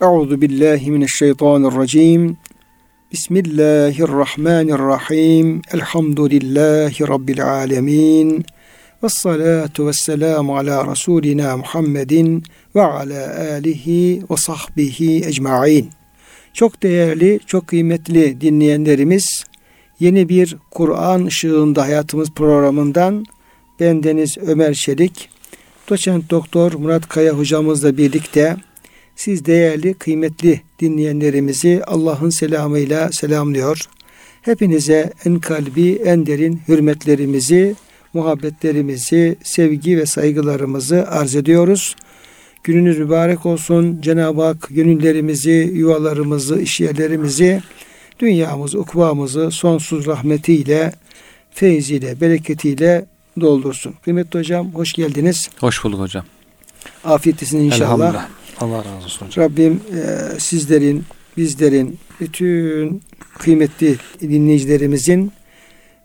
Euzu billahi mineşşeytanirracim. Bismillahirrahmanirrahim. Elhamdülillahi rabbil alamin. Ves salatu ves selamu ala rasulina Muhammedin ve ala alihi ve sahbihi ecmaîn. Çok değerli, çok kıymetli dinleyenlerimiz, yeni bir Kur'an ışığında hayatımız programından bendeniz Ömer Çelik, doçent doktor Murat Kaya hocamızla birlikte siz değerli, kıymetli dinleyenlerimizi Allah'ın selamıyla selamlıyor. Hepinize en kalbi, en derin hürmetlerimizi, muhabbetlerimizi, sevgi ve saygılarımızı arz ediyoruz. Gününüz mübarek olsun. Cenab-ı Hak gönüllerimizi, yuvalarımızı, işyerlerimizi, dünyamızı, ukvamızı sonsuz rahmetiyle, feyziyle, bereketiyle doldursun. Kıymetli hocam hoş geldiniz. Hoş bulduk hocam. Afiyet inşallah. Allah razı olsun. Rabbim e, sizlerin, bizlerin, bütün kıymetli dinleyicilerimizin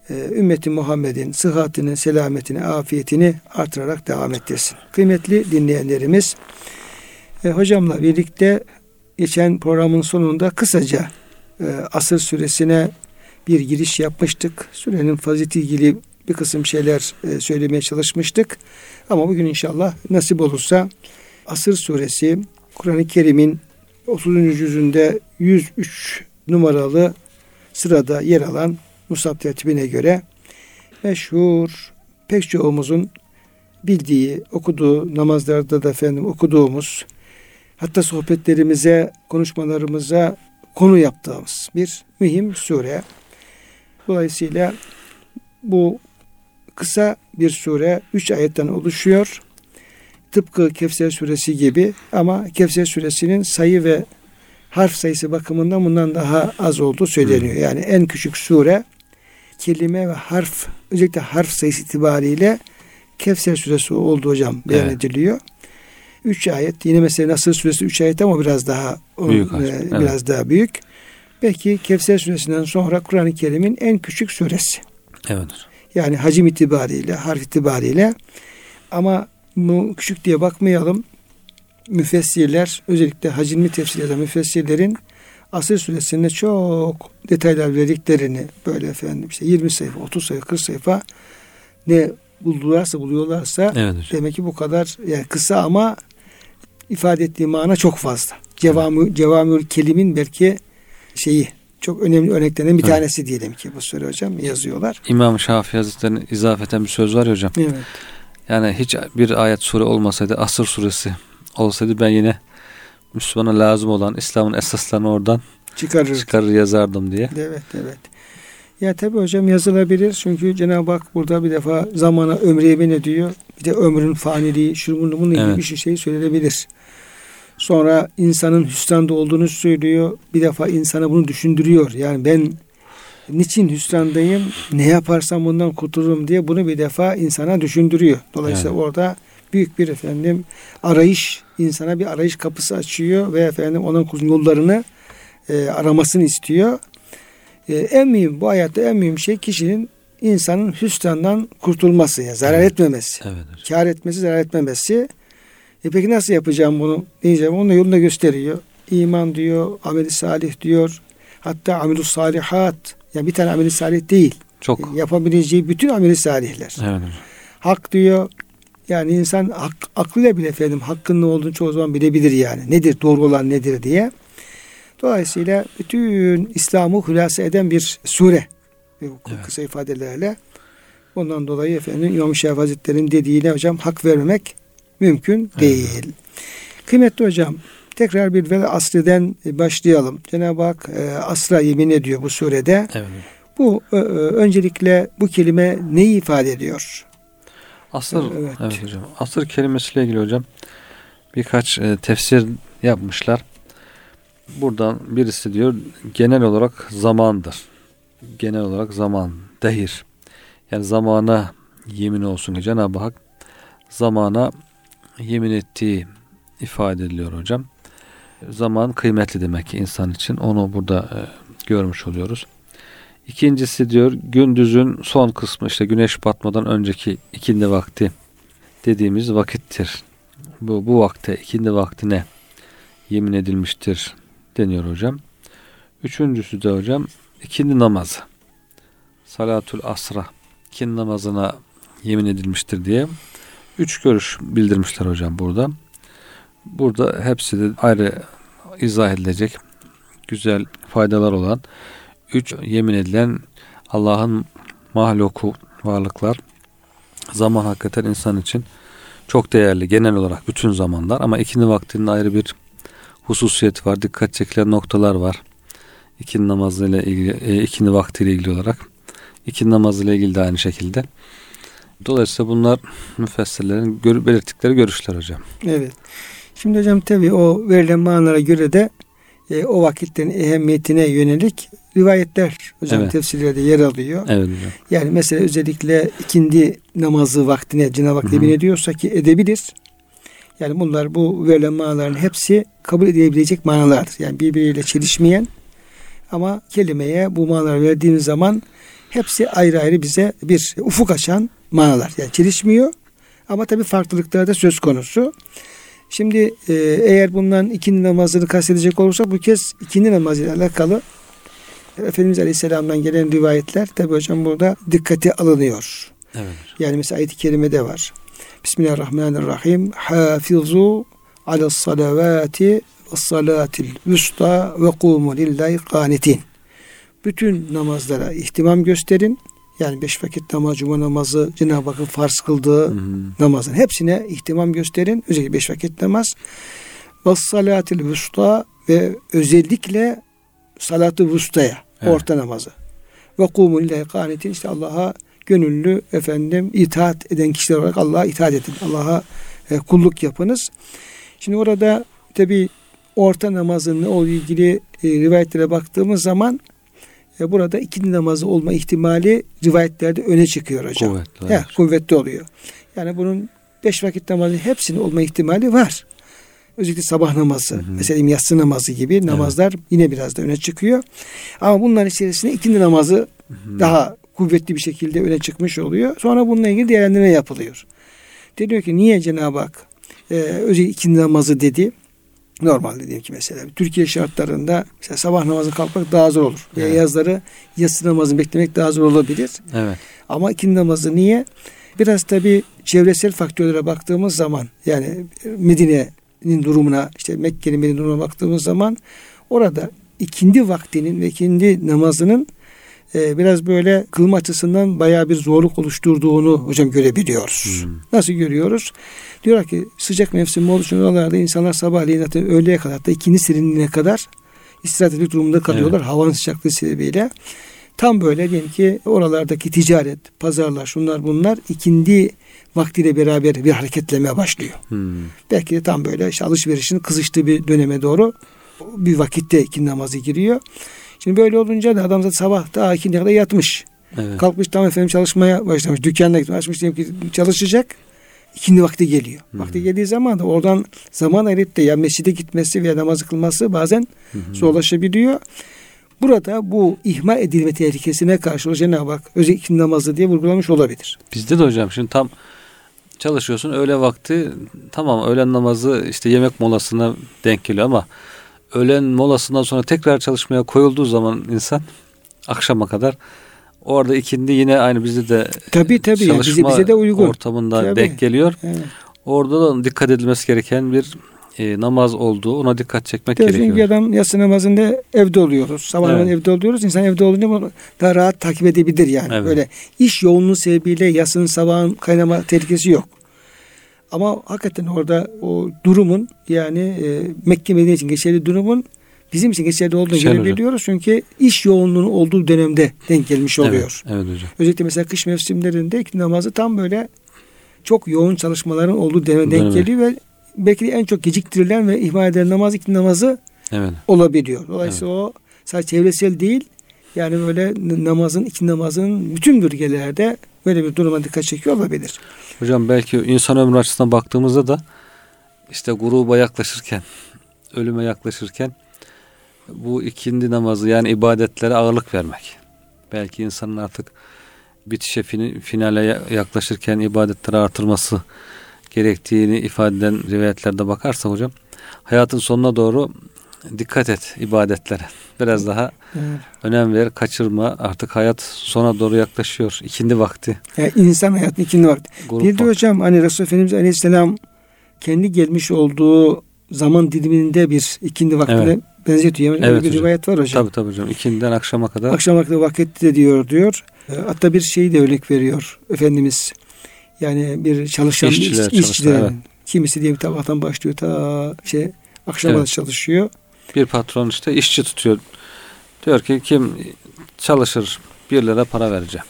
e, ümmeti Muhammed'in sıhhatini, selametini, afiyetini artırarak devam ettirsin. Kıymetli dinleyenlerimiz, e, hocamla birlikte geçen programın sonunda kısaca e, asır süresine bir giriş yapmıştık. Sürenin fazileti ilgili bir kısım şeyler e, söylemeye çalışmıştık. Ama bugün inşallah nasip olursa Asır suresi Kur'an-ı Kerim'in 30. yüzünde 103 numaralı sırada yer alan Musab tertibine göre meşhur pek çoğumuzun bildiği, okuduğu, namazlarda da efendim okuduğumuz, hatta sohbetlerimize, konuşmalarımıza konu yaptığımız bir mühim sure. Dolayısıyla bu kısa bir sure üç ayetten oluşuyor. Tıpkı Kevser suresi gibi ama Kevser suresinin sayı ve harf sayısı bakımından bundan daha az olduğu söyleniyor. Yani en küçük sure kelime ve harf özellikle harf sayısı itibariyle Kevser suresi olduğu hocam beyan evet. ediliyor. Üç ayet. Yine mesela Nasır suresi üç ayet ama biraz daha büyük, e, biraz evet. daha büyük. Belki Kevser suresinden sonra Kur'an-ı Kerim'in en küçük suresi. Evet. Yani hacim itibariyle, harf itibariyle ama bu küçük diye bakmayalım. Müfessirler özellikle hacimli tefsir eden müfessirlerin Asır suresinde çok detaylar verdiklerini böyle efendim işte 20 sayfa, 30 sayfa, 40 sayfa ne buldularsa buluyorlarsa evet demek ki bu kadar yani kısa ama ifade ettiği mana çok fazla. Cevamı evet. cevamül kelimin belki şeyi çok önemli örneklerinden bir evet. tanesi diyelim ki bu soru hocam yazıyorlar. İmam Şafii Hazretleri'nin izafeten bir söz var ya hocam. Evet. Yani hiç bir ayet sure olmasaydı Asır suresi olsaydı ben yine Müslümana lazım olan İslam'ın esaslarını oradan çıkarır, çıkarır yazardım diye. Evet evet. Ya tabi hocam yazılabilir çünkü Cenab-ı Hak burada bir defa zamana ömreye ben diyor. Bir de ömrün faniliği, şurumun bunun evet. gibi bir şey söylenebilir. Sonra insanın hüsranda olduğunu söylüyor. Bir defa insana bunu düşündürüyor. Yani ben niçin hüsrandayım, ne yaparsam bundan kurtulurum diye bunu bir defa insana düşündürüyor. Dolayısıyla yani. orada büyük bir efendim arayış, insana bir arayış kapısı açıyor ve efendim onun yollarını e, aramasını istiyor. E, en mühim bu hayatta en mühim şey kişinin insanın hüsrandan kurtulması, yani zarar evet. etmemesi. Evet. Kar etmesi, zarar etmemesi. E peki nasıl yapacağım bunu? Diyeceğim. Onun yolunu gösteriyor. İman diyor, ameli salih diyor. Hatta amelü salihat. Yani bir tane ameli salih değil. Çok. E, yapabileceği bütün ameli salihler. Evet. Hak diyor. Yani insan hak, aklıyla bile efendim hakkın ne olduğunu çoğu zaman bilebilir yani. Nedir doğru olan nedir diye. Dolayısıyla bütün İslam'ı hülasa eden bir sure. Evet. Kısa ifadelerle. Ondan dolayı efendim İmam Şafii Hazretleri'nin dediğine hocam hak vermemek mümkün değil. Evet. Kıymetli hocam tekrar bir vel asriden başlayalım. Cenab-ı Hak e, asra yemin ediyor bu surede. Evet. Bu e, öncelikle bu kelime neyi ifade ediyor? Asır, evet. evet hocam. Asır kelimesiyle ilgili hocam birkaç e, tefsir yapmışlar. Buradan birisi diyor genel olarak zamandır. Genel olarak zaman, dehir. Yani zamana yemin olsun ki Cenab-ı Hak zamana yemin ettiği ifade ediliyor hocam. Zaman kıymetli demek ki insan için. Onu burada e, görmüş oluyoruz. İkincisi diyor gündüzün son kısmı işte güneş batmadan önceki ikindi vakti dediğimiz vakittir. Bu, bu vakte ikindi vaktine yemin edilmiştir deniyor hocam. Üçüncüsü de hocam ikindi namazı. Salatul asra ikindi namazına yemin edilmiştir diye üç görüş bildirmişler hocam burada. Burada hepsi de ayrı izah edilecek güzel faydalar olan üç yemin edilen Allah'ın mahluku varlıklar zaman hakikaten insan için çok değerli genel olarak bütün zamanlar ama ikindi vaktinin ayrı bir hususiyeti var. Dikkat çekilen noktalar var. İkindi namazıyla ilgili, e, ikindi vaktiyle ilgili olarak. İkindi namazıyla ilgili de aynı şekilde. Dolayısıyla bunlar müfessirlerin gör, belirttikleri görüşler hocam. Evet. Şimdi hocam tabi o verilen manalara göre de e, o vakitlerin ehemmiyetine yönelik rivayetler hocam evet. tefsirlerde yer alıyor. Evet hocam. Yani mesela özellikle ikindi namazı vaktine Cenab-ı Hak yemin ediyorsa ki edebilir. Yani bunlar bu verilen manaların hepsi kabul edilebilecek manalardır. Yani birbiriyle çelişmeyen ama kelimeye bu manaları verdiğimiz zaman hepsi ayrı ayrı bize bir ufuk açan manalar. Yani çelişmiyor ama tabii farklılıklar da söz konusu. Şimdi e, eğer bundan ikindi namazını kastedecek olursak bu kez ikindi namazıyla alakalı Efendimiz Aleyhisselam'dan gelen rivayetler tabi hocam burada dikkate alınıyor. Evet. Yani mesela ayet-i kerimede var. Bismillahirrahmanirrahim. Hafizu ala salavati ve salatil vusta ve kumu lillahi kanitin. Bütün namazlara ihtimam gösterin. Yani beş vakit namaz, cuma namazı, Cenab-ı Hakk'ın farz kıldığı hı namazın hepsine ihtimam gösterin. Özellikle beş vakit namaz. Ve salatil vusta ve özellikle salatı vustaya, evet. orta namazı. Ve kumu lillahi kanitin işte Allah'a gönüllü efendim itaat eden kişiler olarak Allah'a itaat edin. Allah'a e, kulluk yapınız. Şimdi orada tabi orta namazın o ilgili e, rivayetlere baktığımız zaman e, burada ikindi namazı olma ihtimali rivayetlerde öne çıkıyor hocam. Kuvvetli, evet. kuvvetli oluyor. Yani bunun beş vakit namazı hepsinin olma ihtimali var. Özellikle sabah namazı, hı hı. mesela yatsı namazı gibi namazlar evet. yine biraz da öne çıkıyor. Ama bunların içerisinde ikindi namazı hı hı. daha kuvvetli bir şekilde öne çıkmış oluyor. Sonra bununla ilgili değerlendirme yapılıyor. Deniyor ki niye Cenab-ı Hak e, özellikle ikindi namazı dedi? Normal dediğim ki mesela Türkiye şartlarında mesela sabah namazı kalkmak daha zor olur. Evet. Veya yazları yatsı namazını beklemek daha zor olabilir. Evet. Ama ikindi namazı niye? Biraz tabi çevresel faktörlere baktığımız zaman yani Medine'nin durumuna işte Mekke'nin Medine'nin durumuna baktığımız zaman orada ikindi vaktinin ve ikindi namazının e, biraz böyle kılma açısından bayağı bir zorluk oluşturduğunu hocam görebiliyoruz. Hmm. Nasıl görüyoruz? Diyorlar ki sıcak mevsim olduğu için oralarda insanlar sabahleyin zaten öğleye kadar da ikindi serinliğine kadar istirahat etmek durumunda kalıyorlar. Evet. Havanın sıcaklığı sebebiyle. Tam böyle diyelim ki oralardaki ticaret, pazarlar, şunlar bunlar ikindi vaktiyle beraber bir hareketleme başlıyor. Hmm. Belki de tam böyle işte alışverişin kızıştığı bir döneme doğru bir vakitte ikindi namazı giriyor. Şimdi böyle olunca da adam zaten sabah daha ikindiye kadar yatmış. Evet. Kalkmış tam efendim çalışmaya başlamış. Dükkanına gitmiş. Açmış diyelim ki çalışacak. İkindi vakti geliyor. Hı-hı. Vakti geldiği zaman da oradan zaman ayırıp da ya mescide gitmesi veya namaz kılması bazen Hı-hı. zorlaşabiliyor. Burada bu ihmal edilme tehlikesine karşı Cenab-ı Hak özellikle namazı diye vurgulamış olabilir. Bizde de hocam şimdi tam çalışıyorsun öğle vakti tamam öğlen namazı işte yemek molasına denk geliyor ama öğlen molasından sonra tekrar çalışmaya koyulduğu zaman insan akşama kadar orada ikindi yine aynı bizde de tabii, tabii. çalışma yani bize, bize de uygun. ortamında tabii. denk geliyor. Evet. Orada da dikkat edilmesi gereken bir e, namaz olduğu ona dikkat çekmek tabii gerekiyor. Çünkü adam yatsı namazında evde oluyoruz. Sabah evet. evde oluyoruz. İnsan evde olduğunda daha rahat takip edebilir yani. Evet. Böyle iş yoğunluğu sebebiyle yasının sabahın kaynama tehlikesi yok. Ama hakikaten orada o durumun yani e, Mekke Medine için geçerli durumun bizim için geçerli olduğunu Geçer görebiliyoruz. Hocam. Çünkü iş yoğunluğunun olduğu dönemde denk gelmiş oluyor. Evet, evet hocam. Özellikle mesela kış mevsimlerinde ikindi namazı tam böyle çok yoğun çalışmaların olduğu döneme denk geliyor ve belki de en çok geciktirilen ve ihmal edilen namaz ikindi namazı evet. olabiliyor. Dolayısıyla evet. o sadece çevresel değil yani böyle namazın, iki namazın bütün bölgelerde böyle bir duruma dikkat çekiyor olabilir. Hocam belki insan ömrü açısından baktığımızda da işte gruba yaklaşırken, ölüme yaklaşırken bu ikindi namazı yani ibadetlere ağırlık vermek. Belki insanın artık bitişe finale yaklaşırken ibadetleri artırması gerektiğini ifade eden rivayetlerde bakarsa hocam hayatın sonuna doğru dikkat et ibadetlere. Biraz daha evet. önem ver, kaçırma. Artık hayat sona doğru yaklaşıyor. İkindi vakti. Yani insan hayatının ikindi vakti. Grup bir de hocam hani Resulullah Efendimiz Aleyhisselam kendi gelmiş olduğu zaman diliminde bir ikindi vaktine evet. benzetiyor. Yani evet bir hocam. rivayet var hocam. Tabii tabii hocam. İkinden akşama kadar. Akşama kadar vakitte diyor diyor. E, hatta bir şeyi de örnek veriyor Efendimiz. Yani bir çalışan işçiler, işçilerin evet. kimisi diye bir tabaktan başlıyor ta şey akşama evet. çalışıyor. Bir patron işte işçi tutuyor. Diyor ki kim çalışır bir lira para vereceğim.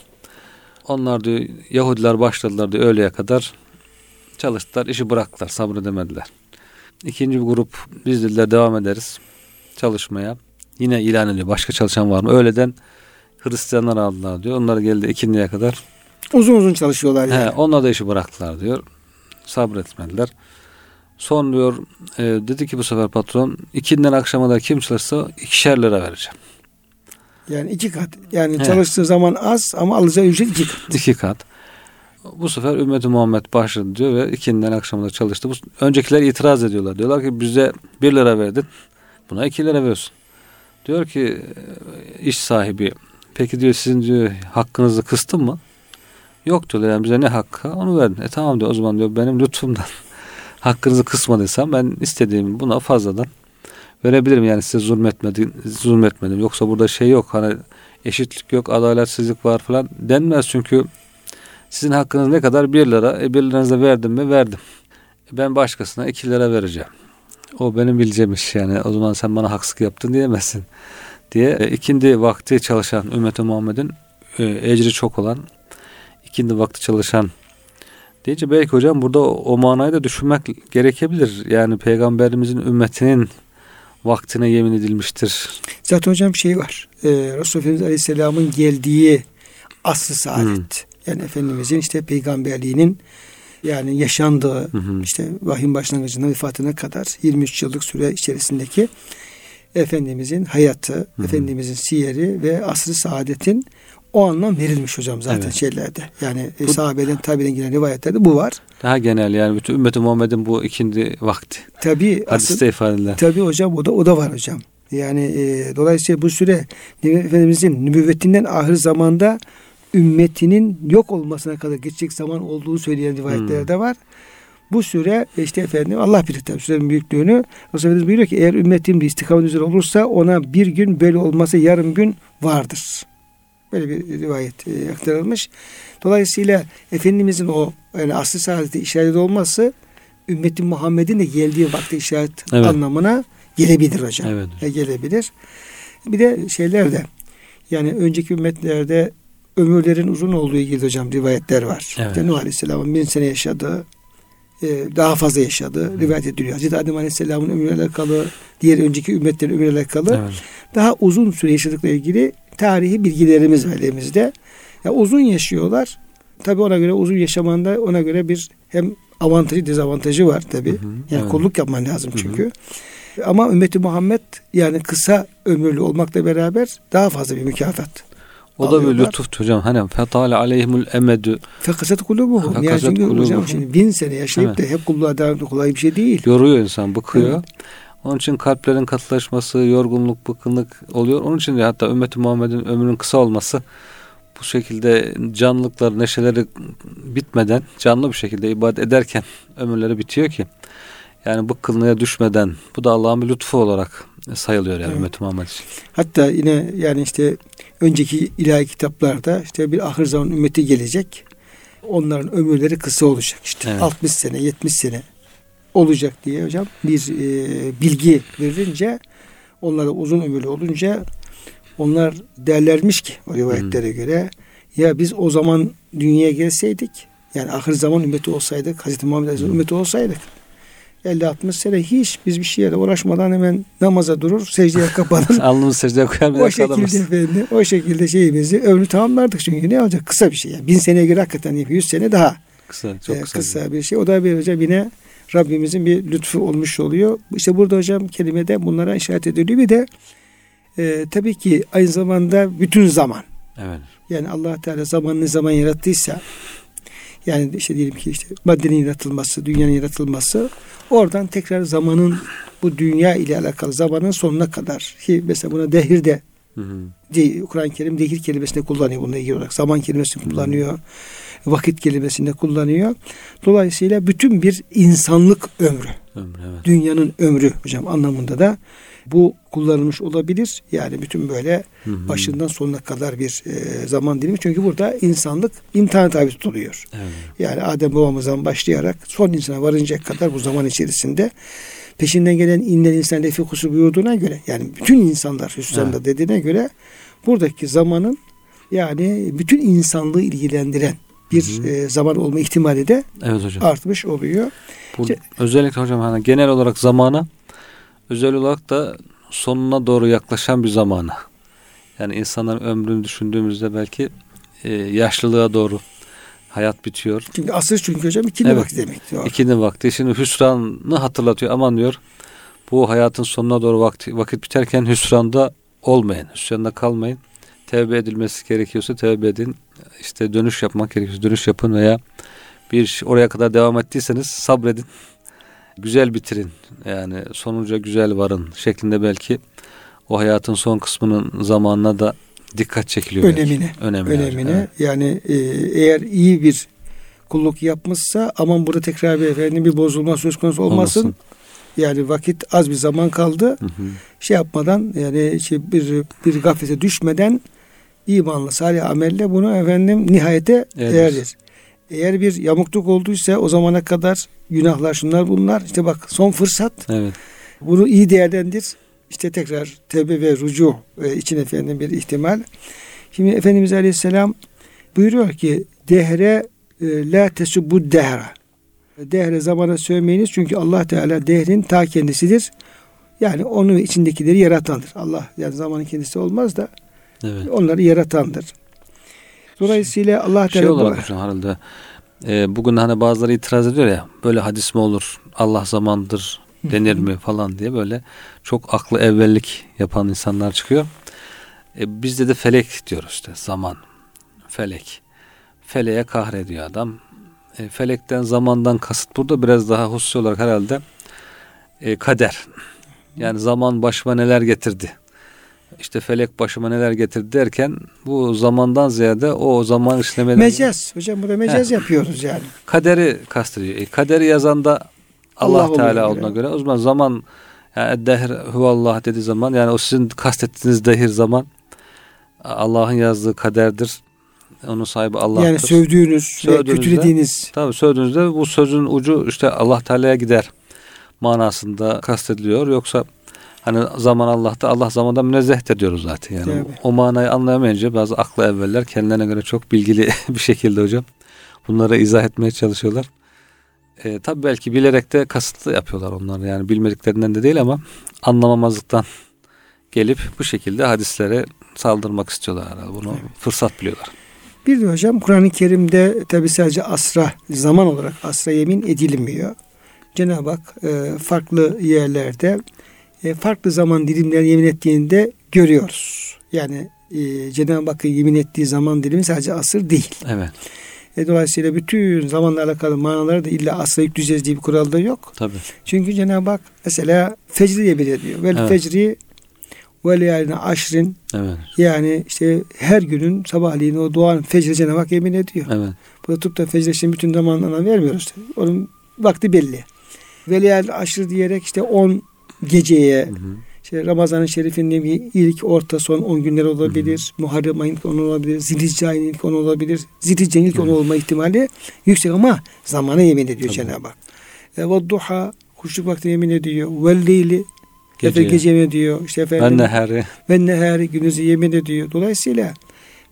Onlar diyor Yahudiler başladılar diyor öğleye kadar çalıştılar işi bıraktılar sabredemediler. İkinci bir grup biz dediler devam ederiz çalışmaya. Yine ilan ediyor başka çalışan var mı? Öğleden Hristiyanlar aldılar diyor. Onlar geldi ikindiye kadar. Uzun uzun çalışıyorlar yani. He, onlar da işi bıraktılar diyor. Sabretmediler. Son diyor e, dedi ki bu sefer patron ikinden akşama da kim çalışsa ikişer lira vereceğim. Yani iki kat. Yani He. çalıştığı zaman az ama alacağı ücret iki kat. İki kat. Bu sefer ümmeti Muhammed başladı diyor ve ikinden akşamda çalıştı. Bu, öncekiler itiraz ediyorlar. Diyorlar ki bize bir lira verdin. Buna iki lira veriyorsun. Diyor ki e, iş sahibi peki diyor sizin diyor hakkınızı kıstın mı? Yok diyorlar yani bize ne hakkı onu verdin. E tamam diyor o zaman diyor benim lütfumdan hakkınızı kısmadıysam ben istediğim buna fazladan verebilirim. Yani size zulmetmedim, zulmetmedim. Yoksa burada şey yok hani eşitlik yok, adaletsizlik var falan denmez çünkü sizin hakkınız ne kadar? Bir lira. E bir liranızı verdim mi? Verdim. E ben başkasına iki lira vereceğim. O benim bileceğim iş yani. O zaman sen bana haksızlık yaptın diyemezsin. Diye e, ikindi vakti çalışan ümmeti Muhammed'in e, ecri çok olan ikindi vakti çalışan deyince belki hocam burada o, manayı da düşünmek gerekebilir. Yani peygamberimizin ümmetinin vaktine yemin edilmiştir. Zaten hocam şey var. Ee, Resulullah Aleyhisselam'ın geldiği asr saadet. Hmm. Yani Efendimizin işte peygamberliğinin yani yaşandığı hı hı. işte vahyin başlangıcından vefatına kadar 23 yıllık süre içerisindeki Efendimizin hayatı, hı hı. Efendimizin siyeri ve asrı saadetin o anlam verilmiş hocam zaten evet. şeylerde. Yani bu, sahabeden tabi'den gelen rivayetlerde bu var. Daha genel yani bütün ümmeti Muhammed'in bu ikindi vakti. Tabi. Hadiste ifade edilen. Tabi hocam o da o da var hocam. Yani e, dolayısıyla bu süre Efendimizin nübüvvetinden ahir zamanda ümmetinin yok olmasına kadar geçecek zaman olduğu söyleyen rivayetlerde hmm. var. Bu süre işte efendim Allah bilir tabi sürenin büyüklüğünü. Resulullah buyuruyor ki eğer ümmetim bir istikamet üzere olursa ona bir gün böyle olması yarım gün vardır. Böyle bir rivayet e, aktarılmış. Dolayısıyla Efendimizin o yani aslı saadeti işaret olması ümmetin Muhammed'in de geldiği vakti işaret evet. anlamına gelebilir hocam. Evet. E, gelebilir. Bir de şeyler de yani önceki ümmetlerde ömürlerin uzun olduğu ilgili hocam rivayetler var. Evet. İşte Nuh Aleyhisselam'ın bin sene yaşadığı, e, daha fazla yaşadığı Hı. rivayet ediliyor. Hazreti Adem Aleyhisselam'ın ömrüyle alakalı, diğer önceki ümmetlerin ömrüyle alakalı evet. daha uzun süre yaşadıkla ilgili tarihi bilgilerimiz elimizde. Ya uzun yaşıyorlar. Tabi ona göre uzun yaşamanda ona göre bir hem avantajı dezavantajı var tabi. Yani evet. kulluk yapman lazım çünkü. Hı hı. Ama ümmeti Muhammed yani kısa ömürlü olmakla beraber daha fazla bir mükafat. O da bir lütuf hocam. Hani fetale aleyhimul emedü. Fekasat kulubuhum. Yani çünkü hocam şimdi bin sene yaşayıp evet. de hep kulluğa devam kolay bir şey değil. Yoruyor insan, bıkıyor. Evet. Onun için kalplerin katılaşması, yorgunluk, bıkkınlık oluyor. Onun için de hatta ümmeti Muhammed'in ömrünün kısa olması bu şekilde canlılıklar, neşeleri bitmeden canlı bir şekilde ibadet ederken ömürleri bitiyor ki yani bıkkınlığa düşmeden bu da Allah'ın bir lütfu olarak sayılıyor yani evet. ümmet Muhammed için. Hatta yine yani işte önceki ilahi kitaplarda işte bir ahir zaman ümmeti gelecek. Onların ömürleri kısa olacak. İşte evet. 60 sene, 70 sene olacak diye hocam bir e, bilgi verince onlara uzun ömürlü olunca onlar derlermiş ki o rivayetlere hmm. göre ya biz o zaman dünyaya gelseydik yani ahir zaman ümmeti olsaydık Hazreti Muhammed Aleyhisselam hmm. ümmeti olsaydık 50-60 sene hiç biz bir şeyle uğraşmadan hemen namaza durur, secdeye kapanır. Alnımızı secdeye koyar O şekilde efendim, o şekilde şeyimizi ömrü tamamlardık çünkü ne olacak? Kısa bir şey. Yani. Bin seneye göre hakikaten 100 sene daha kısa, çok kısa, kısa bir şey. O da bir hocam yine Rabbimizin bir lütfu olmuş oluyor. İşte burada hocam kelimede bunlara işaret ediliyor. Bir de e, tabii ki aynı zamanda bütün zaman. Evet. Yani Allah Teala zamanını zaman yarattıysa Yani işte diyelim ki işte maddenin yaratılması, dünyanın yaratılması oradan tekrar zamanın bu dünya ile alakalı zamanın sonuna kadar ki mesela buna dehir de Kur'an-ı Kerim dehir kelimesini kullanıyor bununla ilgili olarak. Zaman kelimesini kullanıyor. Hı hı. Vakit kelimesini kullanıyor. Dolayısıyla bütün bir insanlık ömrü. Ömrü evet. Dünyanın ömrü hocam anlamında da bu kullanılmış olabilir. Yani bütün böyle hı hı. başından sonuna kadar bir e, zaman dilimi. Çünkü burada insanlık imtihan tabi tutuluyor. Evet. Yani Adem babamızdan başlayarak son insana varıncaya kadar bu zaman içerisinde peşinden gelen inler insan lefi kusur buyurduğuna göre yani bütün insanlar hüsranda evet. dediğine göre buradaki zamanın yani bütün insanlığı ilgilendiren bir hı hı. E, zaman olma ihtimali de evet hocam. artmış oluyor. Bu, işte, özellikle hocam hani genel olarak zamana özel olarak da sonuna doğru yaklaşan bir zamana. Yani insanların ömrünü düşündüğümüzde belki e, yaşlılığa doğru hayat bitiyor. Çünkü asır çünkü hocam ikindi evet, vakti demek. Doğru. İkindi vakti. Şimdi hüsranı hatırlatıyor. Aman diyor bu hayatın sonuna doğru vakti, vakit biterken hüsranda olmayın. Hüsranda kalmayın. Tevbe edilmesi gerekiyorsa tevbe edin. İşte dönüş yapmak gerekiyorsa dönüş yapın veya bir oraya kadar devam ettiyseniz sabredin güzel bitirin yani sonuca güzel varın şeklinde belki o hayatın son kısmının zamanına da dikkat çekiliyor. Önemine. Önemine. önemine. Evet. Yani e, eğer iyi bir kulluk yapmışsa aman burada tekrar bir efendim bir bozulma söz konusu olmasın. olmasın. Yani vakit az bir zaman kaldı. Hı hı. Şey yapmadan yani şey bir bir gaflete düşmeden imanla salih amelle bunu efendim nihayete evet. Eğer bir yamukluk olduysa o zamana kadar günahlar şunlar bunlar. İşte bak son fırsat. Evet. Bunu iyi değerlendir. İşte tekrar tevbe ve rucu e, için efendim bir ihtimal. Şimdi Efendimiz Aleyhisselam buyuruyor ki dehre e, la tesubbu dehra. Dehre zamana sövmeyiniz çünkü Allah Teala dehrin ta kendisidir. Yani onu içindekileri yaratandır. Allah yani zamanın kendisi olmaz da evet. onları yaratandır. Dolayısıyla Allah şey Teala olarak hocam herhalde e, bugün hani bazıları itiraz ediyor ya böyle hadis mi olur Allah zamandır denir mi falan diye böyle çok aklı evvellik yapan insanlar çıkıyor. E, bizde de felek diyoruz işte zaman felek feleğe kahrediyor adam. E, felekten zamandan kasıt burada biraz daha hususi olarak herhalde e, kader. Yani zaman başıma neler getirdi işte felek başıma neler getirdi derken bu zamandan ziyade o zaman işlemeden... Mecaz. Hocam burada mecaz He. yapıyoruz yani. Kaderi kastediyor. E, kaderi yazan da Allah, Allah Teala olduğuna göre. O zaman zaman yani dehr huvallah dediği zaman yani o sizin kastettiğiniz dehir zaman Allah'ın yazdığı kaderdir. Onun sahibi Allah'tır. Yani sövdüğünüz, kötülediğiniz. Tabii sövdüğünüzde bu sözün ucu işte Allah Teala'ya gider manasında kastediliyor. Yoksa Hani zaman Allah'ta Allah zamanda münezzeh diyoruz zaten yani. Tabii. O manayı anlayamayınca bazı aklı evveller kendilerine göre çok bilgili bir şekilde hocam bunları izah etmeye çalışıyorlar. E, tabi belki bilerek de kasıtlı yapıyorlar onlar yani bilmediklerinden de değil ama anlamamazlıktan gelip bu şekilde hadislere saldırmak istiyorlar herhalde. Bunu evet. fırsat biliyorlar. Bir de hocam Kur'an-ı Kerim'de tabi sadece asra zaman olarak asra yemin edilmiyor. Cenab-ı Hak e, farklı yerlerde e, farklı zaman dilimlerine yemin ettiğinde görüyoruz. Yani e, Cenab-ı Hakk'ın yemin ettiği zaman dilimi sadece asır değil. Evet. E, dolayısıyla bütün zamanla alakalı manaları da illa asla yükleyeceğiz diye bir kural da yok. Tabii. Çünkü Cenab-ı Hak mesela fecri yemin ediyor. Vel evet. fecri ve leyalina aşrin. Evet. Yani işte her günün sabahleyin o doğan fecri Cenab-ı Hak yemin ediyor. Evet. Burada tutup da fecri için bütün zamanlarına vermiyoruz. Onun vakti belli. Ve leyal aşır diyerek işte on geceye hı hı. işte Ramazan-ı Şerif'in ilk orta son 10 günler olabilir. Hı hı. Muharrem ayın ilk 10 olabilir. Zilhicce ayın ilk 10 olabilir. Zilhicce'nin ilk 10 olma ihtimali yüksek ama zamana yemin ediyor. Cenab-ı Hak. E, ve duha kuşluk vakti yemin ediyor. Ve leyli gece, gece yemin ediyor. İşte efendim, ben nehari. Ben nehari gündüzü yemin ediyor. Dolayısıyla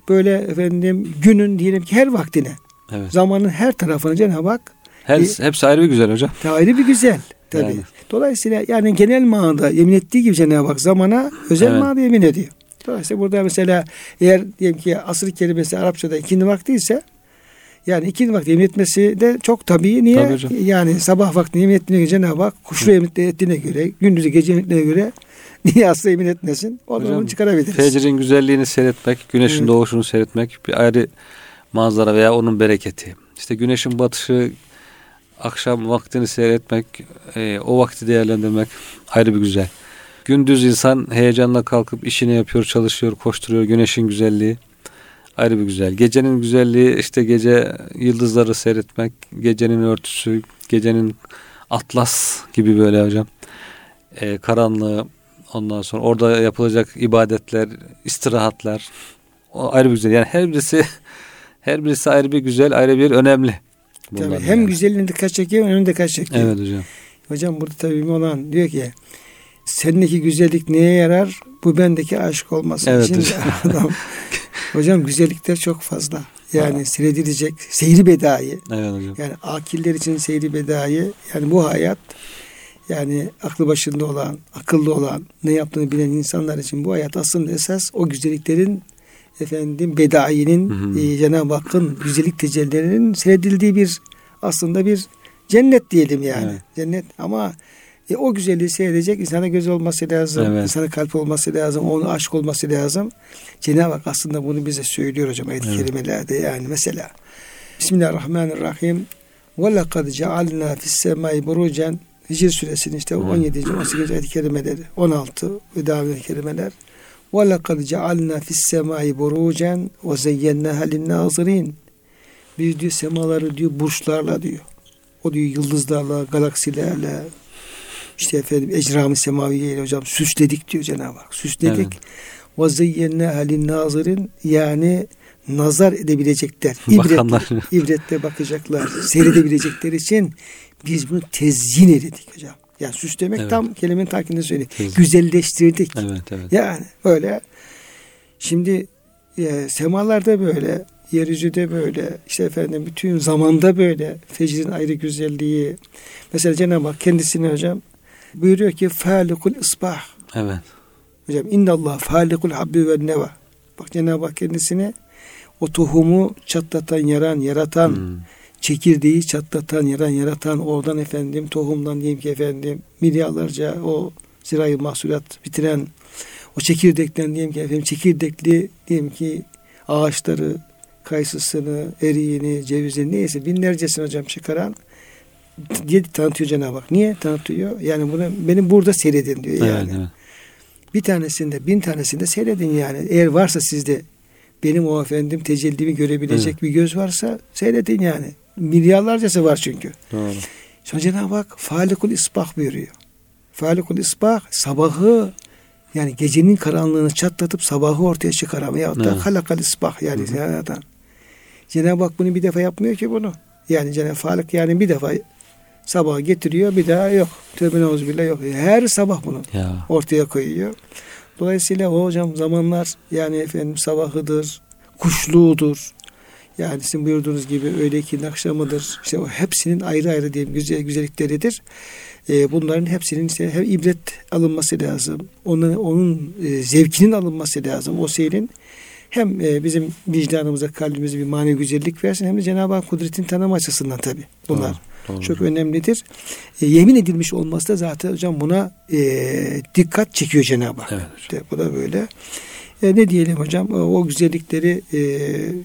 böyle efendim günün diyelim ki her vaktine evet. zamanın her tarafına Cenab-ı Hak her, e, hepsi ayrı bir güzel hocam. Ayrı bir güzel. Tabii. Yani. Dolayısıyla yani genel manada yemin ettiği gibi Cenab-ı Hak zamana özel evet. manada yemin ediyor. Dolayısıyla burada mesela eğer diyelim ki asır kelimesi Arapçada ikindi vakti ise yani ikindi vakti yemin etmesi de çok tabii. Niye? Tabii yani sabah vakti yemin ettiğine göre Cenab-ı Hak kuşlu yemin ettiğine göre, gündüzü gece yemin ettiğine göre niye asla yemin etmesin? Onu, onu çıkarabiliriz. Fecrin güzelliğini seyretmek, güneşin evet. doğuşunu seyretmek bir ayrı manzara veya onun bereketi. İşte güneşin batışı akşam vaktini seyretmek, e, o vakti değerlendirmek ayrı bir güzel. Gündüz insan heyecanla kalkıp işini yapıyor, çalışıyor, koşturuyor. Güneşin güzelliği ayrı bir güzel. Gecenin güzelliği işte gece yıldızları seyretmek, gecenin örtüsü, gecenin atlas gibi böyle hocam. E, karanlığı, ondan sonra orada yapılacak ibadetler, istirahatlar o ayrı bir güzel. Yani her birisi her birisi ayrı bir güzel, ayrı bir önemli. Tabii, hem yani. güzelliğini dikkat çekiyor, önünde dikkat çekiyor. Evet hocam. Hocam burada tabii olan diyor ki sendeki güzellik neye yarar? Bu bendeki aşk olması evet, için. Hocam. Adam, hocam güzellikler çok fazla. Yani ha. seyredilecek seyri bedayı. Evet hocam. Yani akiller için seyri bedayı. Yani bu hayat yani aklı başında olan, akıllı olan, ne yaptığını bilen insanlar için bu hayat aslında esas o güzelliklerin efendim bedainin e, Cenab-ı Hakk'ın güzellik tecellilerinin seyredildiği bir aslında bir cennet diyelim yani. Evet. Cennet ama e, o güzelliği seyredecek insana göz olması lazım. Evet. insana kalp olması lazım. Onu aşk olması lazım. Cenab-ı Hak aslında bunu bize söylüyor hocam ayet-i evet. kerimelerde yani mesela. Bismillahirrahmanirrahim. Ve lekad cealna fis semai burucen Hicr suresinin işte 17. 18. ayet-i kerimeleri 16 ve devam kelimeler. Ve lekad cealna fis semai burucen ve zeyyennaha linnâzırîn. Biz diyor semaları diyor burçlarla diyor. O diyor yıldızlarla, galaksilerle, işte efendim ecram-ı semaviye ile hocam süsledik diyor Cenab-ı Hak. Süsledik. Ve zeyyenne halin nazirin yani nazar edebilecekler. İbretle, ibretle bakacaklar. Seyredebilecekler için biz bunu tezyin ededik hocam. Yani süslemek evet. tam kelimenin takibinde söyledi. Güzelleştirdik. Evet, evet. Yani öyle. Şimdi e, semalarda böyle, yeryüzü böyle, işte efendim bütün zamanda böyle. Fecrin ayrı güzelliği. Mesela Cenab-ı Hak kendisini hocam buyuruyor ki falikul isbah. Evet. Hocam innallah falikul habbi ve neva. Bak Cenab-ı Hak kendisini o tohumu çatlatan, yaran, yaratan, hmm. Çekirdeği çatlatan, yaran, yaratan, oradan efendim tohumdan diyeyim ki efendim milyarlarca o zirai mahsulat bitiren o çekirdekten diyelim ki efendim çekirdekli diyelim ki ağaçları, kayısısını, eriğini, cevizini neyse binlercesini hocam çıkaran diye tanıtıyor Cenab-ı Hak. Niye tanıtıyor? Yani bunu benim burada seyredin diyor yani. Evet, evet. Bir tanesinde, bin tanesinde seyredin yani. Eğer varsa sizde benim o efendim tecellimi görebilecek evet. bir göz varsa seyredin yani. Milyarlarcası var çünkü. Doğru. Sonra Cenab-ı Hak falikul isbah buyuruyor. Falikul isbah sabahı yani gecenin karanlığını çatlatıp sabahı ortaya çıkaran veyahut da evet. halakal isbah yani yaratan. Cenab-ı Hak bunu bir defa yapmıyor ki bunu. Yani Cenab-ı Hak yani bir defa Sabah getiriyor bir daha yok. Tövbe bile yok. Her sabah bunu ya. ortaya koyuyor. Dolayısıyla o hocam zamanlar yani efendim sabahıdır, kuşluğudur. Yani sizin buyurduğunuz gibi öğleki akşamıdır. İşte o hepsinin ayrı ayrı diyelim güzel güzellikleridir. Ee, bunların hepsinin işte hem ibret alınması lazım. Onun onun e, zevkinin alınması lazım. O seyrin hem e, bizim vicdanımıza, kalbimize bir manevi güzellik versin hem de Cenab-ı Hak kudretin tanım açısından tabi bunlar. Doğru. Doğru. Çok önemlidir. E, yemin edilmiş olması da zaten hocam buna e, dikkat çekiyor Cenab-ı Hak. Evet, işte bu da böyle. E, ne diyelim hocam? O güzellikleri e,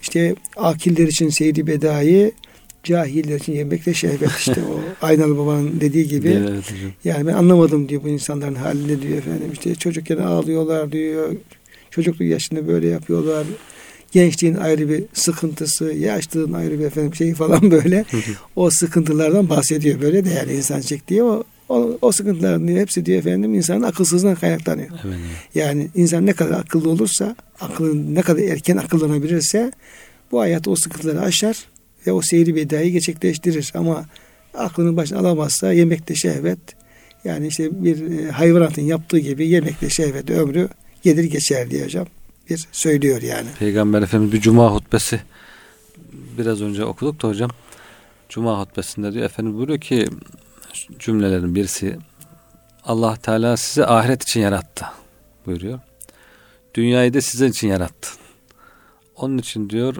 işte akiller için seyri bedayı cahiller için yemek ve şehvet işte o Aynalı Baba'nın dediği gibi. Evet, yani ben anlamadım diyor bu insanların halinde diyor efendim. işte çocukken ağlıyorlar diyor. Çocukluk yaşında böyle yapıyorlar gençliğin ayrı bir sıkıntısı, yaşlılığın ayrı bir efendim şeyi falan böyle. o sıkıntılardan bahsediyor böyle de yani insan çektiği o o, o sıkıntıların hepsi diyor efendim insanın akılsızlığından kaynaklanıyor. Evet. Yani insan ne kadar akıllı olursa, aklın ne kadar erken akıllanabilirse bu hayat o sıkıntıları aşar ve o seyri bedayı gerçekleştirir. Ama aklını başına alamazsa yemekte şehvet yani işte bir e, hayvanatın yaptığı gibi yemekte şehvet ömrü gelir geçer diye hocam bir söylüyor yani. Peygamber Efendimiz bir cuma hutbesi biraz önce okuduk da hocam. Cuma hutbesinde diyor efendim buyuruyor ki cümlelerin birisi Allah Teala sizi ahiret için yarattı buyuruyor. Dünyayı da sizin için yarattı. Onun için diyor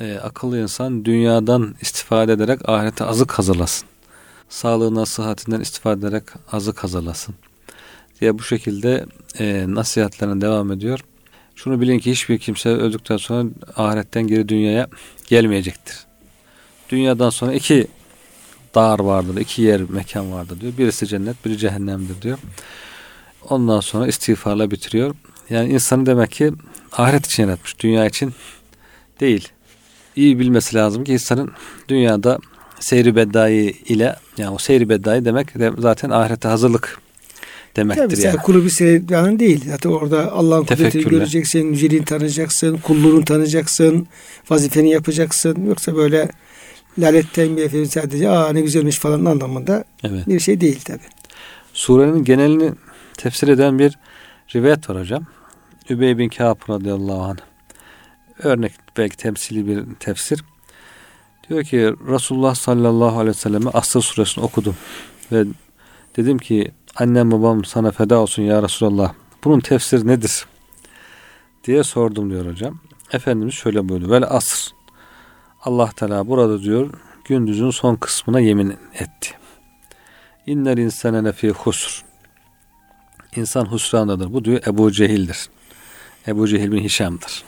e, akıllı insan dünyadan istifade ederek ahirete azık hazırlasın. Sağlığına, sıhhatinden istifade ederek azık hazırlasın. Diye bu şekilde e, nasihatlerine devam ediyor. Şunu bilin ki hiçbir kimse öldükten sonra ahiretten geri dünyaya gelmeyecektir. Dünyadan sonra iki dar vardır, iki yer mekan vardır diyor. Birisi cennet, biri cehennemdir diyor. Ondan sonra istiğfarla bitiriyor. Yani insanı demek ki ahiret için yaratmış, dünya için değil. İyi bilmesi lazım ki insanın dünyada seyri beddai ile yani o seyri beddai demek de zaten ahirete hazırlık demektir Tabii yani. kulu bir seyirden değil. Zaten orada Allah'ın kudretini göreceksin, yüceliğini tanıyacaksın, kulluğunu tanıyacaksın, vazifeni yapacaksın. Yoksa böyle laletten bir efendim sadece aa ne güzelmiş falan anlamında evet. bir şey değil tabi. Surenin genelini tefsir eden bir rivayet var hocam. Übey bin Kâb radıyallahu anh. Örnek belki temsili bir tefsir. Diyor ki Resulullah sallallahu aleyhi ve selleme Asr suresini okudum. Ve dedim ki annem babam sana feda olsun ya Resulallah. Bunun tefsiri nedir? diye sordum diyor hocam. Efendimiz şöyle buyurdu. Vel asr. Allah Teala burada diyor gündüzün son kısmına yemin etti. İnnel insane lefi husr. İnsan husrandadır. Bu diyor Ebu Cehil'dir. Ebu Cehil bin Hişam'dır.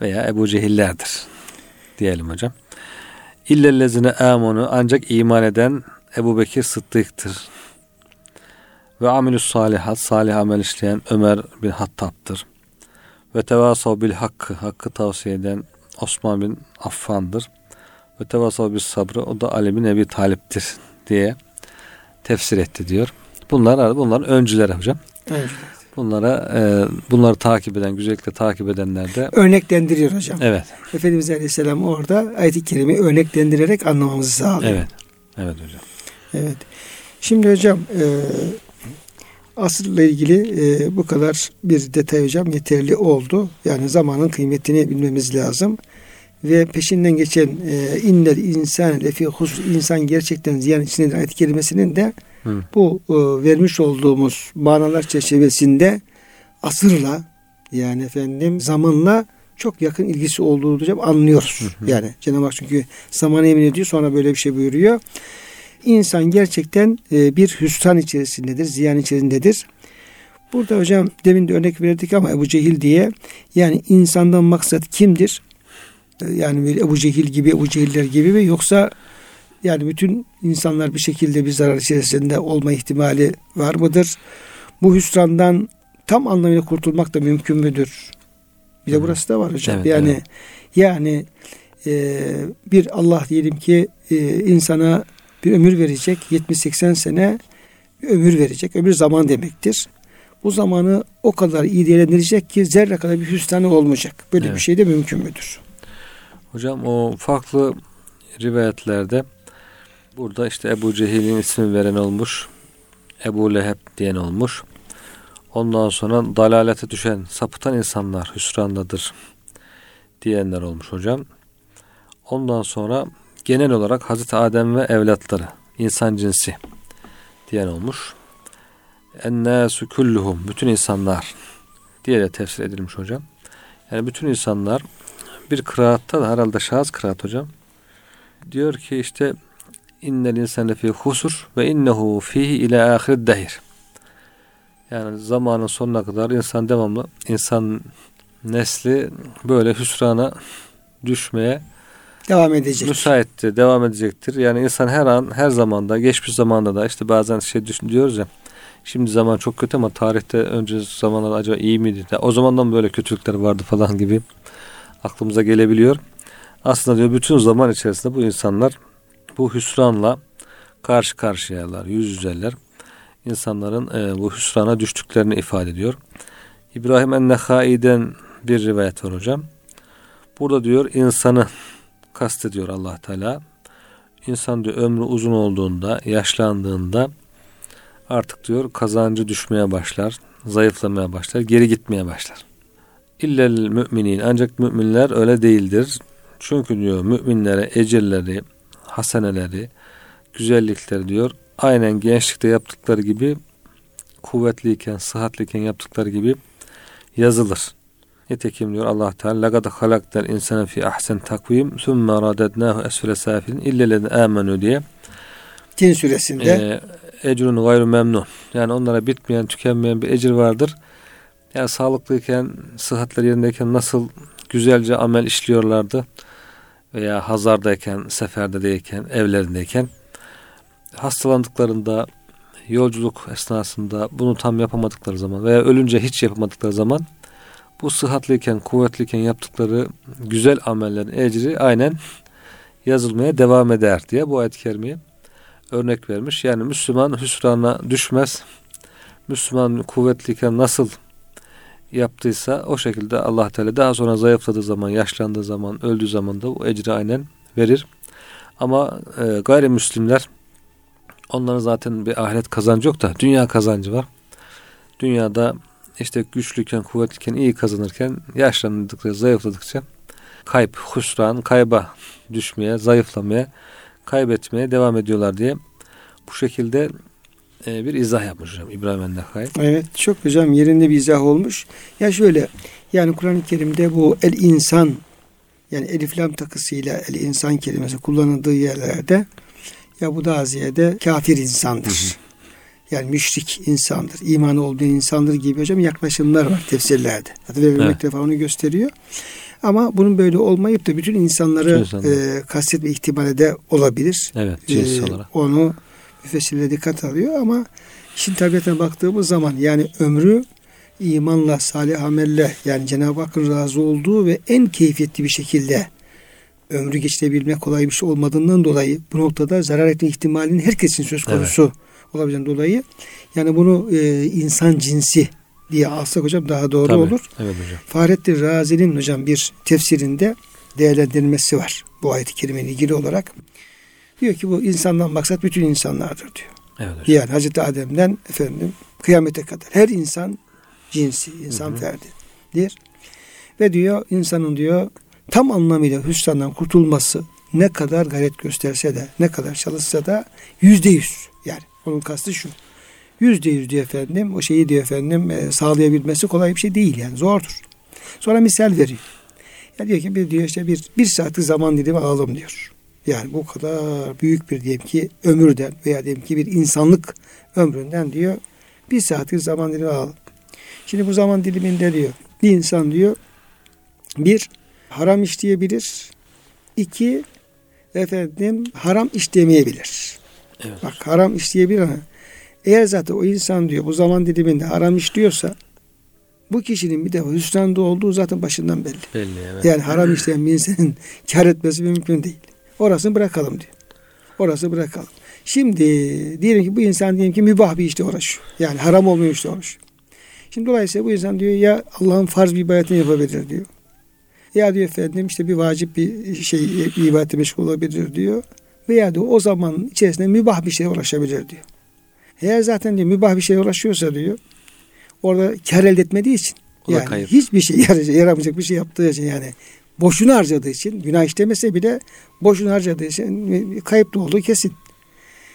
Veya Ebu Cehillerdir. Diyelim hocam. İllellezine amonu ancak iman eden Ebu Bekir Sıddık'tır. Ve amilus salihat salih amel işleyen Ömer bin Hattab'dır. Ve tevasav bil hakkı hakkı tavsiye eden Osman bin Affan'dır. Ve tevasav bil sabrı o da Ali bin Ebi Talip'tir diye tefsir etti diyor. Bunlar bunların öncüleri hocam. Evet. Bunlara e, bunları takip eden, güzellikle takip edenler de örneklendiriyor hocam. Evet. Efendimiz Aleyhisselam orada ayet-i kerime örneklendirerek anlamamızı sağlıyor. Evet. Evet hocam. Evet. Şimdi hocam e, asırla ilgili e, bu kadar bir detay hocam yeterli oldu. Yani zamanın kıymetini bilmemiz lazım. Ve peşinden geçen e, innel insan lefi husr insan gerçekten ziyan içindedir ayet kelimesinin de Hı. bu e, vermiş olduğumuz manalar çerçevesinde asırla yani efendim zamanla çok yakın ilgisi olduğunu hocam anlıyoruz. Hı hı. Yani Cenab-ı Hak çünkü zamanı emin ediyor sonra böyle bir şey buyuruyor. İnsan gerçekten e, bir hüsran içerisindedir, ziyan içerisindedir. Burada hocam demin de örnek verdik ama Ebu Cehil diye yani insandan maksat kimdir? E, yani böyle Ebu Cehil gibi, Ebu Cehiller gibi mi yoksa yani bütün insanlar bir şekilde bir zarar içerisinde olma ihtimali var mıdır? Bu hüsrandan tam anlamıyla kurtulmak da mümkün müdür? Bir de burası da var hocam. Evet, yani evet. yani e, bir Allah diyelim ki e, insana bir ömür verecek. 70-80 sene bir ömür verecek. Ömür zaman demektir. Bu zamanı o kadar iyi değerlendirecek ki zerre kadar bir hüsranı olmayacak. Böyle evet. bir şey de mümkün müdür? Hocam o farklı rivayetlerde burada işte Ebu Cehil'in ismi veren olmuş. Ebu Leheb diyen olmuş. Ondan sonra dalalete düşen, sapıtan insanlar hüsrandadır diyenler olmuş hocam. Ondan sonra genel olarak Hazreti Adem ve evlatları, insan cinsi diyen olmuş. Ennâsü kulluhum, bütün insanlar diye de tefsir edilmiş hocam. Yani bütün insanlar bir kıraatta da herhalde şahıs kıraat hocam. Diyor ki işte innel insane fi husur ve innehu fihi ile ahir dehir. Yani zamanın sonuna kadar insan devamlı insan nesli böyle hüsrana düşmeye devam edecek. Müsaittir, devam edecektir. Yani insan her an, her zamanda, geçmiş zamanda da işte bazen şey düşün diyoruz ya. Şimdi zaman çok kötü ama tarihte önce zamanlar acaba iyi miydi? O zamandan böyle kötülükler vardı falan gibi aklımıza gelebiliyor. Aslında diyor bütün zaman içerisinde bu insanlar bu hüsranla karşı karşıyalar, yüz yüzeler. İnsanların e, bu hüsrana düştüklerini ifade ediyor. İbrahim en-Nehai'den bir rivayet var hocam. Burada diyor insanı kastediyor allah Teala. İnsan diyor ömrü uzun olduğunda, yaşlandığında artık diyor kazancı düşmeye başlar, zayıflamaya başlar, geri gitmeye başlar. İllel müminin ancak müminler öyle değildir. Çünkü diyor müminlere ecirleri, haseneleri, güzellikleri diyor aynen gençlikte yaptıkları gibi kuvvetliyken, sıhhatliyken yaptıkları gibi yazılır. Nitekim diyor Allah Teala laqad halaktal insana fi ahsen takvim sümme radednahu esfele safilin illellezine amenu diye. Tin suresinde e, ecrun gayru memnun. Yani onlara bitmeyen, tükenmeyen bir ecir vardır. Yani sağlıklıyken, sıhhatleri yerindeyken nasıl güzelce amel işliyorlardı veya hazardayken, seferdeyken, evlerindeyken hastalandıklarında, yolculuk esnasında bunu tam yapamadıkları zaman veya ölünce hiç yapamadıkları zaman bu sıhhatliyken, kuvvetliyken yaptıkları güzel amellerin ecri aynen yazılmaya devam eder diye bu ayet-i kerimeye örnek vermiş. Yani Müslüman hüsrana düşmez. Müslüman kuvvetliyken nasıl yaptıysa o şekilde Allah Teala daha sonra zayıfladığı zaman, yaşlandığı zaman, öldüğü zaman da o ecri aynen verir. Ama e, gayrimüslimler onların zaten bir ahiret kazancı yok da dünya kazancı var. Dünyada işte güçlüyken, kuvvetliyken, iyi kazanırken yaşlandıkça, zayıfladıkça kayıp, husran, kayba düşmeye, zayıflamaya, kaybetmeye devam ediyorlar diye bu şekilde e, bir izah yapmış hocam İbrahim Ennekai. Evet çok hocam yerinde bir izah olmuş. Ya şöyle yani Kur'an-ı Kerim'de bu el insan yani elif lam takısıyla el insan kelimesi kullanıldığı yerlerde ya bu daha ziyade kafir insandır. Hı hı. Yani müşrik insandır, imanı olmayan insandır gibi hocam yaklaşımlar var tefsirlerde. Hatta vermek evet. defa onu gösteriyor. Ama bunun böyle olmayıp da bütün insanları e, kastetme ihtimali de olabilir. Evet, cins e. Onu müfessirle dikkat alıyor ama işin tabiatına baktığımız zaman yani ömrü imanla, salih amelle yani Cenab-ı Hakk'ın razı olduğu ve en keyfiyetli bir şekilde ömrü geçirebilmek kolay bir şey olmadığından dolayı bu noktada zarar etme ihtimalinin herkesin söz konusu evet. Olabileceğinden dolayı yani bunu e, insan cinsi diye alsak hocam daha doğru Tabii, olur. Evet hocam. Fahrettin Razi'nin hocam bir tefsirinde değerlendirilmesi var bu ayet-i kerimeyle ilgili olarak. Diyor ki bu insandan maksat bütün insanlardır diyor. Evet hocam. Yani Hazreti Adem'den efendim kıyamete kadar her insan cinsi, insan hı ferdidir. Ve diyor insanın diyor tam anlamıyla hüsrandan kurtulması ne kadar gayret gösterse de ne kadar çalışsa da yüzde yüz yani onun kastı şu yüzde yüz diyor efendim o şeyi diyor efendim e, sağlayabilmesi kolay bir şey değil yani zordur. Sonra misal veriyor. Ya diyor ki bir diyor işte bir, bir saatlik zaman dilimi alalım diyor. Yani bu kadar büyük bir diyelim ki ömürden veya diyelim ki bir insanlık ömründen diyor bir saatlik zaman dilimi alalım. Şimdi bu zaman diliminde diyor bir insan diyor bir haram işleyebilir. iki efendim haram işlemeyebilir. Evet. Bak haram işleyebilir ama eğer zaten o insan diyor bu zaman diliminde haram işliyorsa bu kişinin bir de hüsranda olduğu zaten başından belli. Belli evet. Yani haram işleyen bir insanın kar etmesi mümkün değil. Orasını bırakalım diyor. Orası bırakalım. Şimdi diyelim ki bu insan diyelim ki mübah bir işte uğraşıyor. Yani haram olmuyor işte uğraşıyor. Şimdi dolayısıyla bu insan diyor ya Allah'ın farz bir ibadetini yapabilir diyor. Ya diyor efendim işte bir vacip bir şey bir ibadete meşgul olabilir diyor. Veya diyor o zaman içerisinde mübah bir şeye uğraşabilir diyor. Eğer zaten diyor mübah bir şeye uğraşıyorsa diyor orada kar elde etmediği için yani kayıp. hiçbir şey yaramayacak bir şey yaptığı için yani boşuna harcadığı için günah işlemese bile boşuna harcadığı için kayıp da olduğu kesin.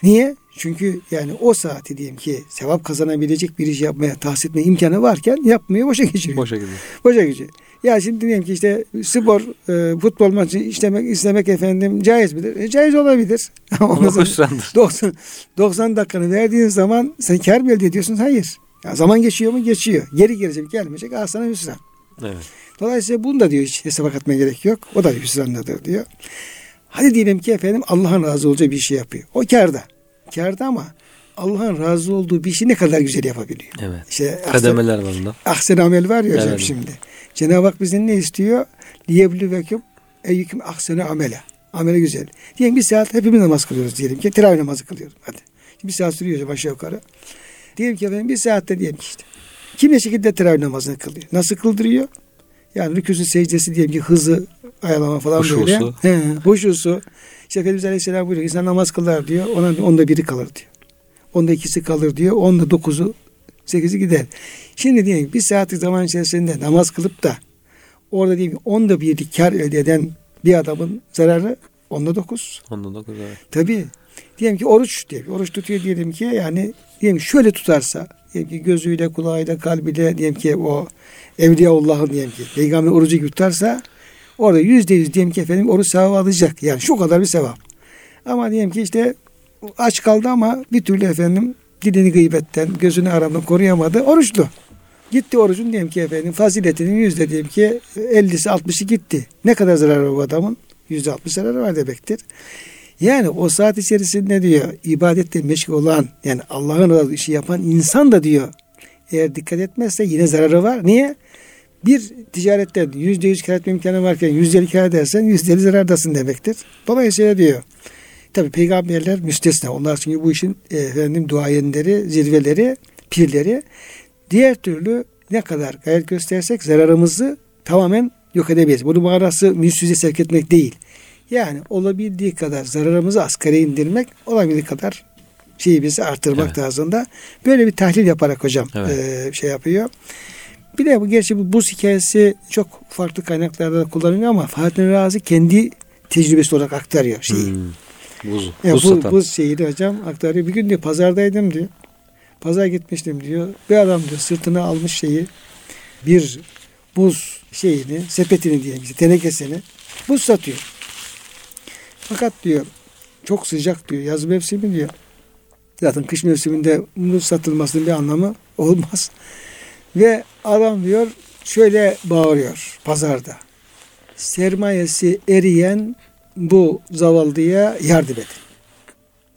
Niye? Çünkü yani o saati diyelim ki sevap kazanabilecek bir iş yapmaya, tahsis etme imkanı varken yapmıyor, boşa geçiriyor. Boşa gidiyor. Boşa geçiyor. Ya şimdi diyelim ki işte spor, e, futbol maçı işlemek, istemek efendim caiz midir? E, caiz olabilir. Ama hoşlandır. 90, 90 dakikanı verdiğin zaman sen kar mı elde ediyorsun? Hayır. Ya zaman geçiyor mu? Geçiyor. Geri gelecek, gelmeyecek. Al sana hüsran. Evet. Dolayısıyla bunu da diyor hiç hesaba katmaya gerek yok. O da hüsrandadır diyor. Hadi diyelim ki efendim Allah'ın razı olacağı bir şey yapıyor. O karda. Karda ama Allah'ın razı olduğu bir işi ne kadar güzel yapabiliyor. Evet. İşte Kademeler var bunda. Ahsen amel var ya hocam şimdi. Cenab-ı Hak bizden ne istiyor? Liyeblüveküm eyyüküm ahsene amele. Amele güzel. Diyelim bir saat hepimiz namaz kılıyoruz diyelim ki. Teravih namazı kılıyoruz. Hadi. Bir saat sürüyor hocam aşağı yukarı. Diyelim ki efendim bir saatte diyelim ki işte. Kim ne şekilde teravih namazını kılıyor? Nasıl kıldırıyor? Yani rüküsü secdesi diyelim ki hızı ayarlama falan huşusu. böyle. He, huşusu. İşte Efendimiz Aleyhisselam buyuruyor. İnsan namaz kılar diyor. Ona onda biri kalır diyor. Onda ikisi kalır diyor. Onda dokuzu sekizi gider. Şimdi diyelim bir saatlik zaman içerisinde namaz kılıp da orada diyelim onda bir kar elde eden bir adamın zararı onda dokuz. Onda dokuz evet. Tabii. Diyelim ki oruç diye oruç tutuyor diyelim ki yani diyelim şöyle tutarsa diyelim ki gözüyle kulağıyla kalbiyle diyelim ki o Evliyaullah'ın diyelim ki peygamber orucu gibi tutarsa orada yüzde yüz diyelim ki efendim oruç sevabı alacak. Yani şu kadar bir sevap. Ama diyelim ki işte aç kaldı ama bir türlü efendim dilini gıybetten, gözünü aramdan koruyamadı. Oruçlu. Gitti orucun diyelim ki efendim faziletinin yüzde diyelim ki 50'si 60'ı gitti. Ne kadar zararı var bu adamın? Yüzde altmış zararı var demektir. Yani o saat içerisinde diyor ibadette meşgul olan yani Allah'ın razı işi yapan insan da diyor eğer dikkat etmezse yine zararı var. Niye? Bir ticaretten yüzde yüz kar etme imkanı varken yüzde elli kar edersen yüzde elli zarardasın demektir. Dolayısıyla diyor tabi peygamberler müstesna. Onlar çünkü bu işin e, efendim duayenleri, zirveleri, pirleri. Diğer türlü ne kadar gayret göstersek zararımızı tamamen yok edebiliriz. Bunun manası müsüze sevk etmek değil. Yani olabildiği kadar zararımızı asgari indirmek, olabildiği kadar şeyi bizi artırmak evet. tarzında. Böyle bir tahlil yaparak hocam evet. e, şey yapıyor. Bir de bu gerçi bu buz hikayesi çok farklı kaynaklarda da kullanılıyor ama Fatih Razi kendi tecrübesi olarak aktarıyor şeyi. Hmm. Buz, yani buz, bu, buz şeyini hocam aktarıyor. Bir gün diyor pazardaydım diyor. Pazar gitmiştim diyor. Bir adam diyor sırtına almış şeyi bir buz şeyini, sepetini diyelim işte tenekesini buz satıyor. Fakat diyor çok sıcak diyor. Yaz mevsimi diyor. Zaten kış mevsiminde buz satılmasının bir anlamı olmaz. Ve adam diyor şöyle bağırıyor pazarda. Sermayesi eriyen bu zavallıya yardım edin.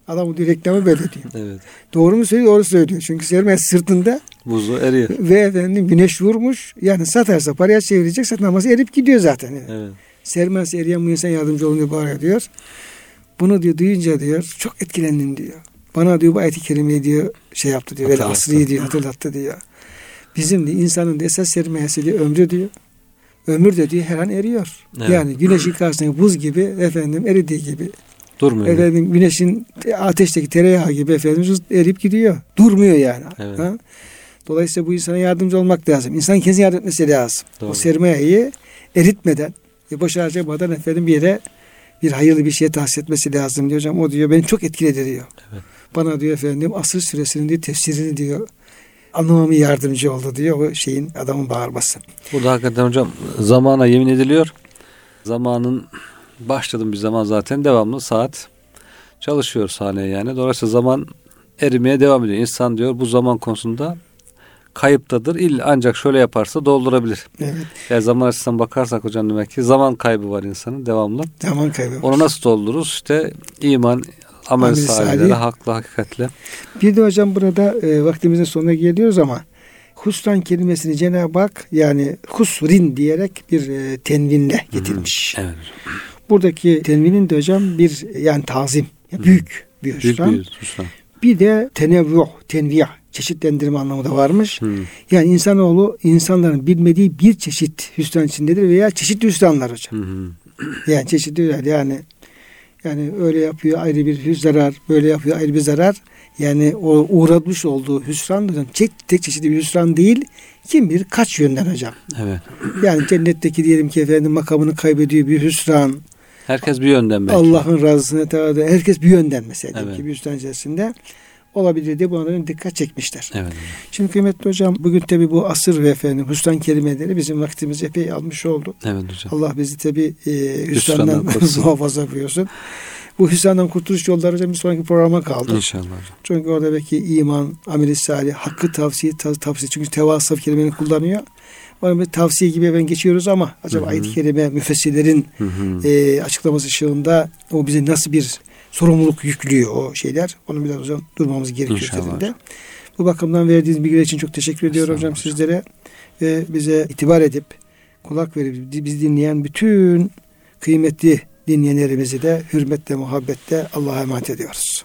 Adam bu reklamı böyle diyor. Evet. Doğru mu söylüyor? Doğru söylüyor. Çünkü sermaye sırtında buzu eriyor. Ve efendim güneş vurmuş. Yani satarsa paraya çevirecek satmaması erip gidiyor zaten. Yani. Evet. Sermayesi eriyen bu insan yardımcı olun diye bağırıyor diyor. Bunu diyor duyunca diyor çok etkilendim diyor. Bana diyor bu ayet-i kerimeyi diyor şey yaptı diyor. Böyle asrı diyor hatırlattı diyor. Bizim de insanın da esas sermayesi diyor ömrü diyor. Ömür de diyor her an eriyor. Evet. Yani güneşin karşısında buz gibi efendim eridiği gibi. Durmuyor. Efendim güneşin ateşteki tereyağı gibi efendim erip gidiyor. Durmuyor yani. Evet. Ha? Dolayısıyla bu insana yardımcı olmak lazım. İnsan kendisi yardım etmesi lazım. Doğru. O sermayeyi eritmeden, e, boş harcamadan efendim bir yere bir hayırlı bir şeye tahsis etmesi lazım diyor hocam. O diyor beni çok etkiledi diyor. Evet. Bana diyor efendim asır süresinin diyor tefsirini diyor anlamamı yardımcı oldu diyor o şeyin adamın bağırması. Burada hakikaten hocam zamana yemin ediliyor. Zamanın başladım bir zaman zaten devamlı saat çalışıyor sahneye yani. Dolayısıyla zaman erimeye devam ediyor. İnsan diyor bu zaman konusunda kayıptadır. İll ancak şöyle yaparsa doldurabilir. Evet. Yani zaman açısından bakarsak hocam demek ki zaman kaybı var insanın devamlı. Zaman kaybı var. Onu nasıl doldururuz? İşte iman, amel, amel haklı hakikatle. Bir de hocam burada e, vaktimizin sonuna geliyoruz ama husran kelimesini Cenab-ı Hak yani husrin diyerek bir e, tenvinle getirmiş. Evet. Buradaki tenvinin de hocam bir yani tazim, büyük bir husran. Büyük bir husran. Bir de tenevvuh, tenviyah, çeşitlendirme anlamı da varmış. Hmm. Yani insanoğlu insanların bilmediği bir çeşit hüsran içindedir veya çeşitli hüsranlar hocam. Hmm. Yani çeşitli yani yani öyle yapıyor ayrı bir zarar, böyle yapıyor ayrı bir zarar. Yani o uğratmış olduğu hüsran hocam tek, tek çeşitli bir hüsran değil. Kim bilir kaç yönden hocam. Evet. Yani cennetteki diyelim ki efendim makamını kaybediyor bir hüsran. Herkes bir yönden belki. Allah'ın razısına teala herkes bir yönden mesela evet. ki bir hüsran içerisinde olabilir diye bunların dikkat çekmişler. Evet. Şimdi kıymetli hocam bugün tabi bu asır ve efendim hüsran kelimeleri bizim vaktimizi epey almış oldu. Evet hocam. Allah bizi tabi e, hüsrandan muhafaza buyursun. Bu hüsrandan kurtuluş yolları hocam bir sonraki programa kaldı. İnşallah. Çünkü orada belki iman, amel-i salih, hakkı tavsiye, tavsiye. Çünkü tevasıf kelimeni kullanıyor. Ona bir tavsiye gibi ben geçiyoruz ama acaba ayet-i kerime müfessirlerin e, açıklaması ışığında o bize nasıl bir sorumluluk yüklüyor o şeyler. Onu biraz hocam durmamız gerekiyor üzerinde. Bu bakımdan verdiğiniz bilgiler için çok teşekkür ediyorum hocam sizlere. Ve bize itibar edip kulak verip bizi dinleyen bütün kıymetli dinleyenlerimizi de hürmetle, muhabbetle Allah'a emanet ediyoruz.